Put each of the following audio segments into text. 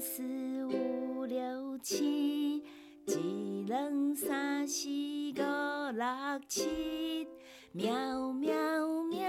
四五六七，一二三四五六七，喵喵喵，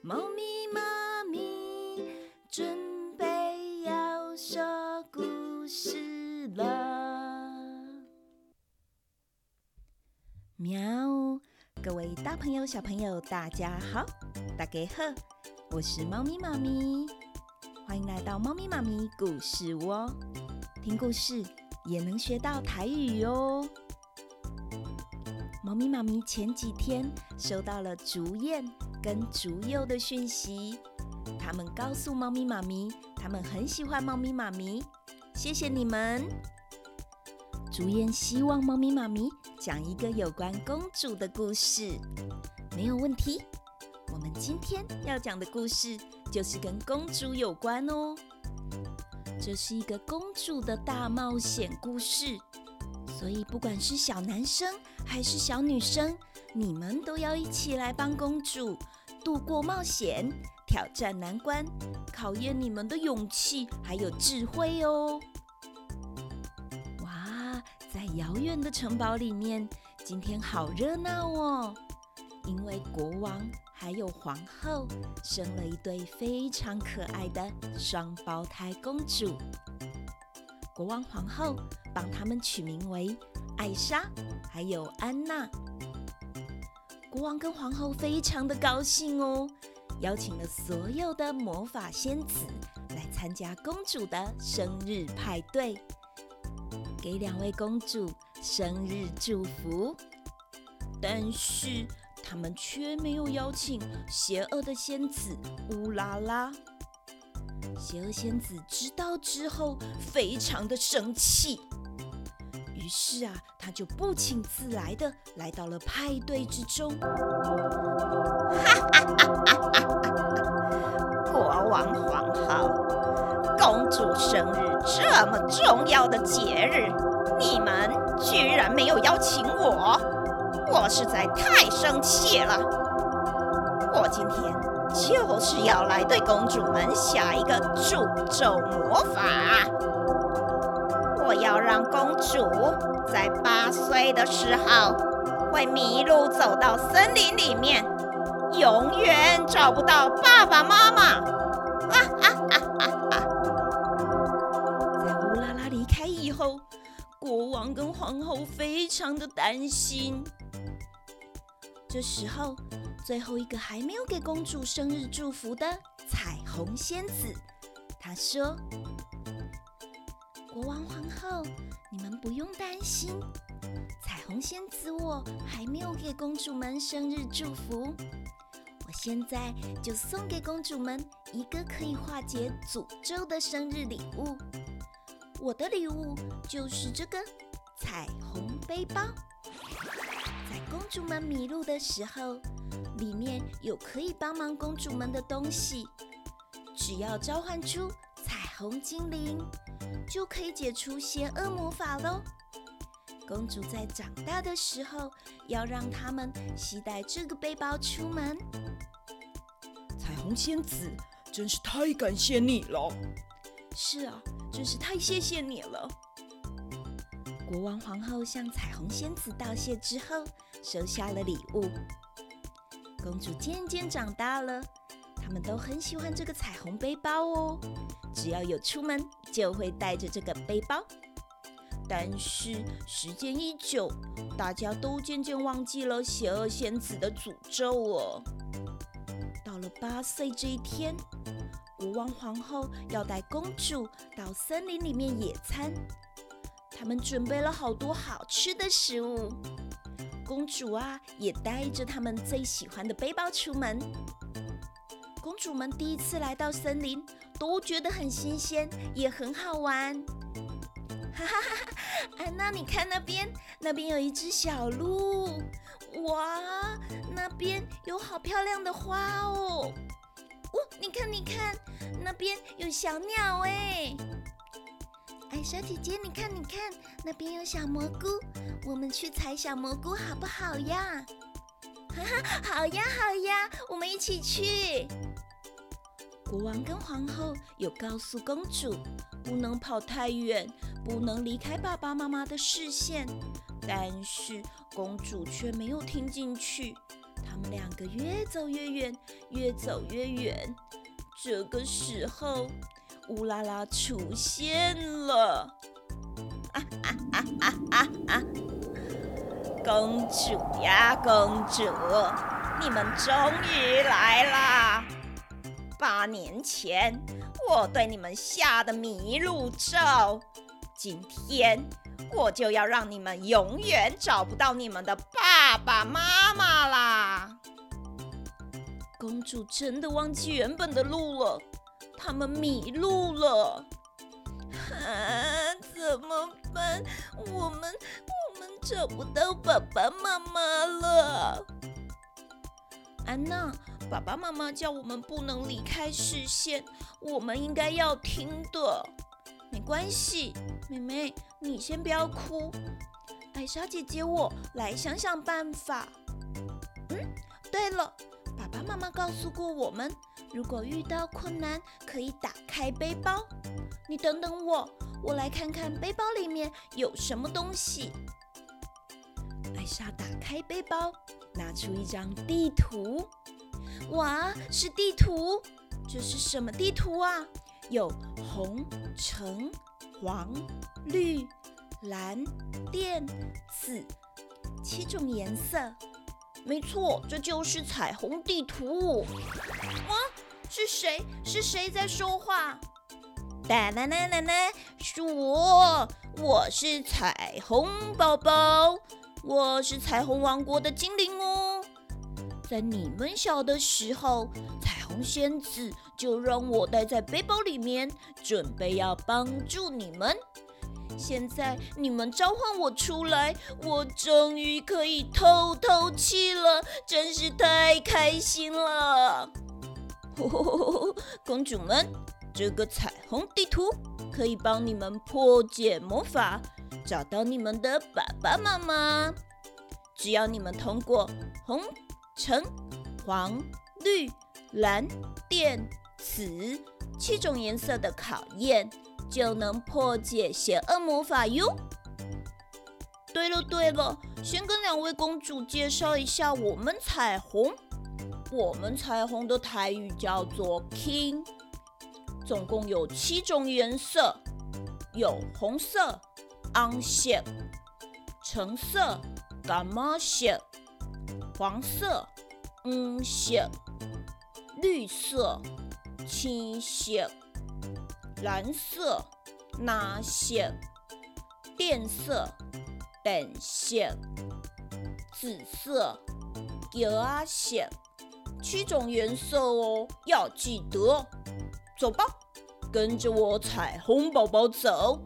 猫咪妈咪准备要说故事了。喵，各位大朋友、小朋友，大家好，大家好，我是猫咪妈咪。欢迎来到猫咪妈咪故事窝，听故事也能学到台语哟。猫咪妈咪前几天收到了竹燕跟竹佑的讯息，他们告诉猫咪妈咪，他们很喜欢猫咪妈咪，谢谢你们。竹燕希望猫咪妈咪讲一个有关公主的故事，没有问题。我们今天要讲的故事就是跟公主有关哦。这是一个公主的大冒险故事，所以不管是小男生还是小女生，你们都要一起来帮公主度过冒险、挑战难关，考验你们的勇气还有智慧哦。哇，在遥远的城堡里面，今天好热闹哦，因为国王。还有皇后生了一对非常可爱的双胞胎公主，国王皇后帮他们取名为艾莎还有安娜。国王跟皇后非常的高兴哦，邀请了所有的魔法仙子来参加公主的生日派对，给两位公主生日祝福。但是，他们却没有邀请邪恶的仙子乌拉拉。邪恶仙子知道之后，非常的生气。于是啊，他就不请自来的来到了派对之中。哈哈哈哈哈！国王皇后，公主生日这么重要的节日，你们居然没有邀请我。我实在太生气了！我今天就是要来对公主们下一个诅咒魔法。我要让公主在八岁的时候会迷路，走到森林里面，永远找不到爸爸妈妈。啊啊啊啊啊！在乌拉拉离开以后，国王跟皇后非常的担心。这时候，最后一个还没有给公主生日祝福的彩虹仙子，她说：“国王皇后，你们不用担心，彩虹仙子我还没有给公主们生日祝福，我现在就送给公主们一个可以化解诅咒的生日礼物。我的礼物就是这个彩虹背包。”在公主们迷路的时候，里面有可以帮忙公主们的东西。只要召唤出彩虹精灵，就可以解除邪恶魔法喽。公主在长大的时候，要让他们携带这个背包出门。彩虹仙子，真是太感谢你了。是啊，真是太谢谢你了。国王皇后向彩虹仙子道谢之后，收下了礼物。公主渐渐长大了，他们都很喜欢这个彩虹背包哦。只要有出门，就会带着这个背包。但是时间一久，大家都渐渐忘记了邪恶仙子的诅咒哦。到了八岁这一天，国王皇后要带公主到森林里面野餐。他们准备了好多好吃的食物，公主啊也带着他们最喜欢的背包出门。公主们第一次来到森林，都觉得很新鲜，也很好玩。哈哈哈哈！安娜，你看那边，那边有一只小鹿，哇，那边有好漂亮的花哦。哦，你看，你看，那边有小鸟哎。哎，小姐姐，你看，你看，那边有小蘑菇，我们去采小蘑菇好不好呀？哈哈，好呀，好呀，我们一起去。国王跟皇后有告诉公主，不能跑太远，不能离开爸爸妈妈的视线。但是公主却没有听进去。他们两个越走越远，越走越远。这个时候，乌拉拉出现了。啊啊啊啊啊啊！公主呀，公主，你们终于来啦！八年前，我对你们下的迷路咒，今天我就要让你们永远找不到你们的爸爸妈妈啦！公主真的忘记原本的路了，他们迷路了。啊，怎么办？我们我们找不到爸爸妈妈了。安娜，爸爸妈妈叫我们不能离开视线，我们应该要听的。没关系，妹妹，你先不要哭。艾莎姐姐，我来想想办法。嗯，对了，爸妈妈告诉过我们，如果遇到困难，可以打开背包。你等等我，我来看看背包里面有什么东西。艾莎打开背包，拿出一张地图。哇，是地图！这是什么地图啊？有红、橙、黄、绿、蓝、靛、紫七种颜色。没错，这就是彩虹地图。哇，是谁？是谁在说话？哒啦啦啦啦，是我，我是彩虹宝宝，我是彩虹王国的精灵哦。在你们小的时候，彩虹仙子就让我待在背包里面，准备要帮助你们。现在你们召唤我出来，我终于可以透透气了，真是太开心了！呵呵呵，公主们。这个彩虹地图可以帮你们破解魔法，找到你们的爸爸妈妈。只要你们通过红、橙、黄、绿、蓝、靛、紫七种颜色的考验，就能破解邪恶魔法哟。对了对了，先跟两位公主介绍一下我们彩虹。我们彩虹的台语叫做 King。总共有七种颜色，有红色、红色、橙色、柑仔色、黄色、黄色、绿色、青色、蓝色、蓝色、靛色、靛色、紫色、橘色，七种颜色哦，要记得。走吧，跟着我彩虹宝宝走，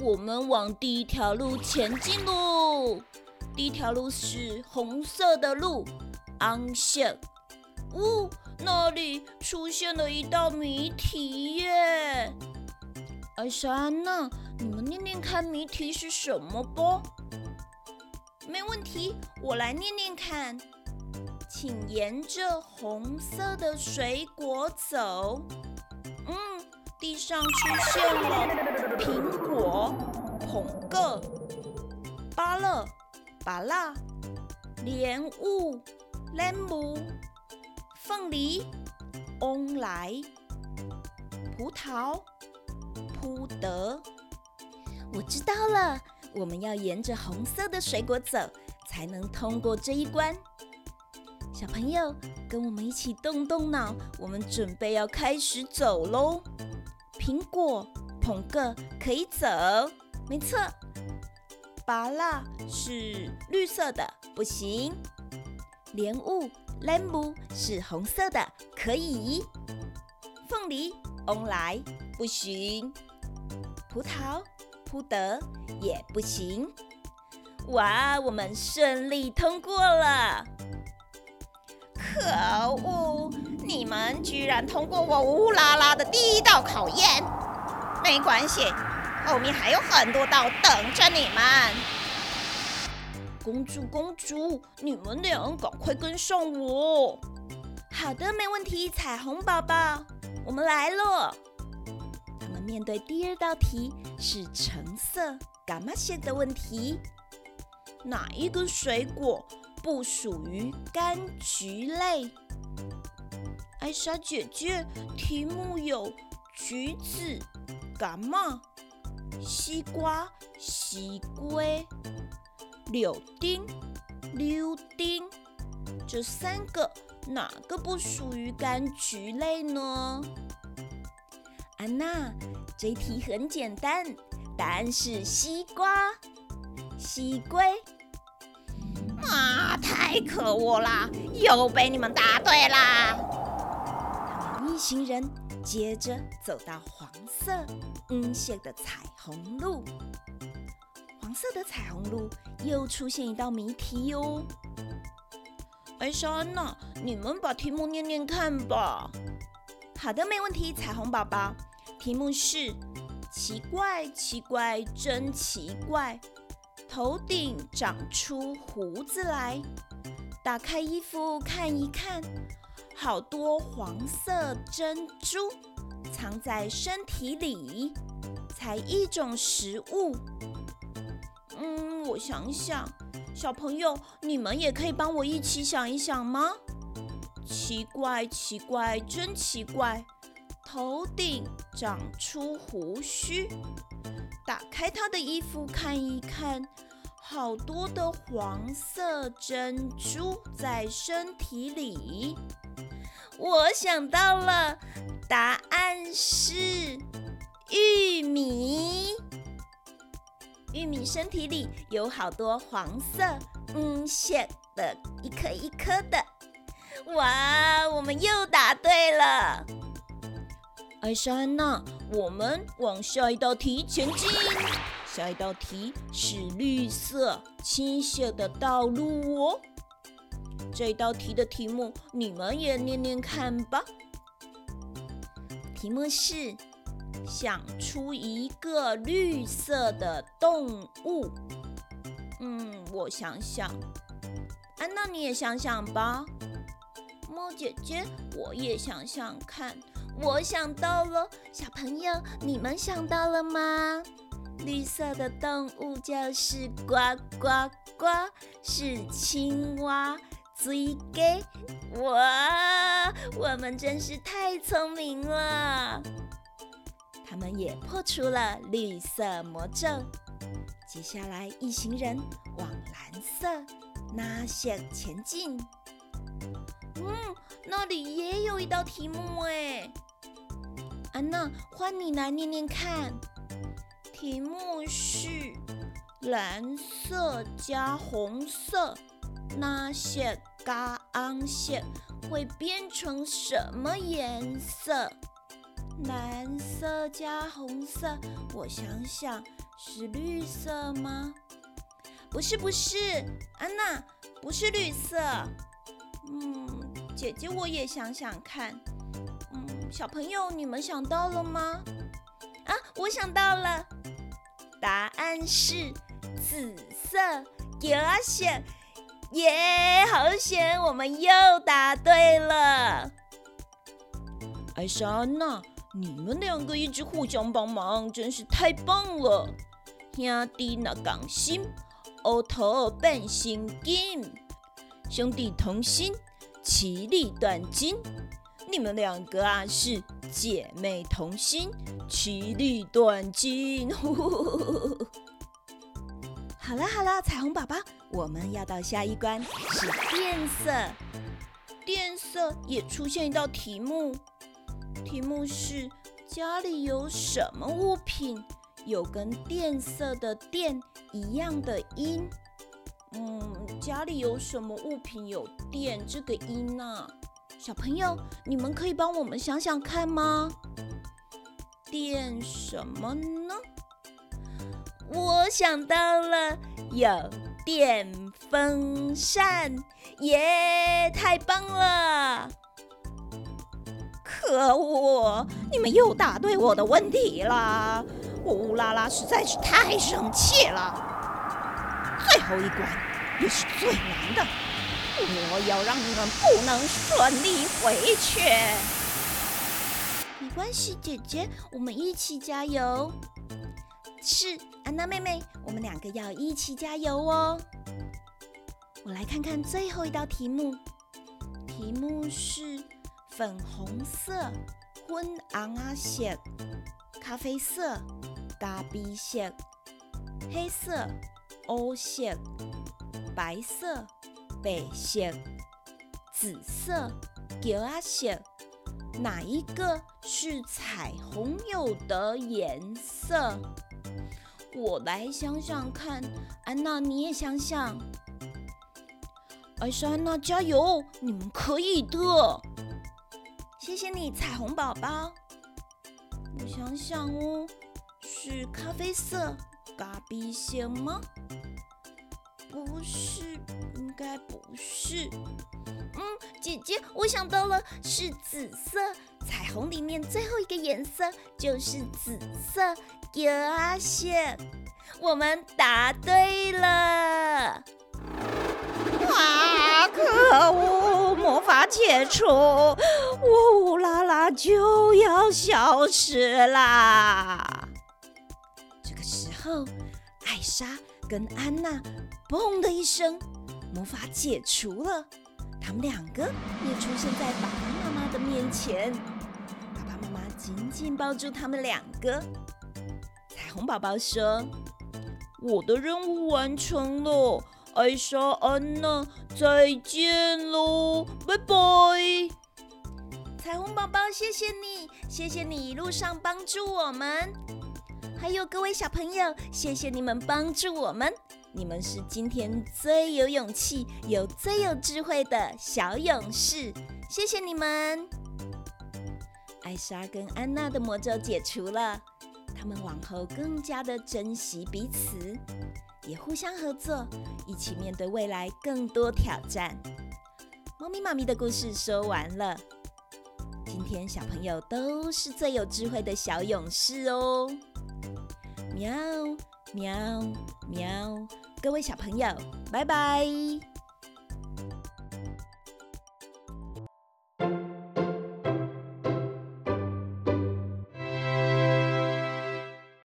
我们往第一条路前进喽。第一条路是红色的路，红色。呜，那里出现了一道谜题耶！艾莎、安娜，你们念念看谜题是什么不？没问题，我来念念看。请沿着红色的水果走。嗯，地上出现了苹果、捧个、芭乐、芭乐、莲雾、莲雾、凤梨、翁来、葡萄、扑得。我知道了，我们要沿着红色的水果走，才能通过这一关。小朋友，跟我们一起动动脑，我们准备要开始走喽。苹果、捧个可以走，没错。芭乐是绿色的，不行。莲雾、莲雾是红色的，可以。凤梨、翁来不行。葡萄、扑得也不行。哇，我们顺利通过了。可恶！你们居然通过我乌拉拉的第一道考验，没关系，后面还有很多道等着你们。公主，公主，你们俩赶快跟上我。好的，没问题，彩虹宝宝。我们来了。他们面对第二道题是橙色干嘛写的问题？哪一个水果不属于柑橘类？艾莎姐姐，题目有橘子、干嘛、西瓜、西瓜、柳丁、柳丁，这三个哪个不属于柑橘类呢？安娜，这题很简单，答案是西瓜。西龟，啊！太可恶啦，又被你们答对啦！他们一行人接着走到黄色、嗯色的彩虹路。黄色的彩虹路又出现一道谜题哟。艾莎、安娜，你们把题目念念看吧。好的，没问题。彩虹宝宝，题目是：奇怪，奇怪，真奇怪。头顶长出胡子来，打开衣服看一看，好多黄色珍珠藏在身体里，才一种食物。嗯，我想想，小朋友，你们也可以帮我一起想一想吗？奇怪，奇怪，真奇怪，头顶长出胡须。打开他的衣服看一看，好多的黄色珍珠在身体里。我想到了，答案是玉米。玉米身体里有好多黄色、嗯，色的一颗一颗的。哇，我们又答对了！艾莎、安娜，我们往下一道题前进。下一道题是绿色倾斜的道路哦。这道题的题目你们也念念看吧。题目是想出一个绿色的动物。嗯，我想想。安娜，你也想想吧。猫姐姐，我也想想看。我想到了，小朋友，你们想到了吗？绿色的动物就是呱呱呱，是青蛙。最给哇，我们真是太聪明了！他们也破除了绿色魔咒。接下来，一行人往蓝色那些前进。嗯，那里也有一道题目哎。安娜，换你来念念看。题目是蓝色加红色，那些加红色会变成什么颜色？蓝色加红色，我想想，是绿色吗？不是，不是，安娜，不是绿色。嗯，姐姐，我也想想看。嗯小朋友，你们想到了吗？啊，我想到了，答案是紫色。给我选，耶，好险，我们又答对了。艾莎、安娜，你们两个一直互相帮忙，真是太棒了。兄弟那刚心，乌头变心金，兄弟同心，其利断金。你们两个啊，是姐妹同心，其利断金。好了好了，彩虹宝宝，我们要到下一关，是变色。变色也出现一道题目，题目是家里有什么物品有跟电色的电一样的音？嗯，家里有什么物品有电这个音呢？小朋友，你们可以帮我们想想看吗？电什么呢？我想到了，有电风扇，耶，太棒了！可恶，你们又答对我的问题了，我乌拉拉实在是太生气了。最后一关也是最难的。我要让你们不能顺利回去。没关系，姐姐，我们一起加油。是，安娜妹妹，我们两个要一起加油哦。我来看看最后一道题目，题目是粉红色、昏红啊色、咖啡色、咖啡色、黑色、黑色、白色、白色、紫色、橘色，哪一个是彩虹有的颜色？我来想想看，安娜你也想想。艾莎、安娜加油，你们可以的！谢谢你，彩虹宝宝。我想想哦，是咖啡色、咖啡色吗？不是，应该不是。嗯，姐姐，我想到了，是紫色。彩虹里面最后一个颜色就是紫色。阿谢，我们答对了。啊！可恶，解除，我乌拉拉就要消失啦！这个时候，艾莎跟安娜“嘣”的一声，魔法解除了，他们两个也出现在爸爸妈妈的面前。爸爸妈妈紧紧抱住他们两个。彩虹宝宝说：“我的任务完成了。”艾莎、安娜，再见喽，拜拜！彩虹宝宝，谢谢你，谢谢你一路上帮助我们。还有各位小朋友，谢谢你们帮助我们，你们是今天最有勇气、又最有智慧的小勇士，谢谢你们。艾莎跟安娜的魔咒解除了，他们往后更加的珍惜彼此。也互相合作，一起面对未来更多挑战。猫咪妈咪的故事说完了，今天小朋友都是最有智慧的小勇士哦！喵喵喵，各位小朋友，拜拜。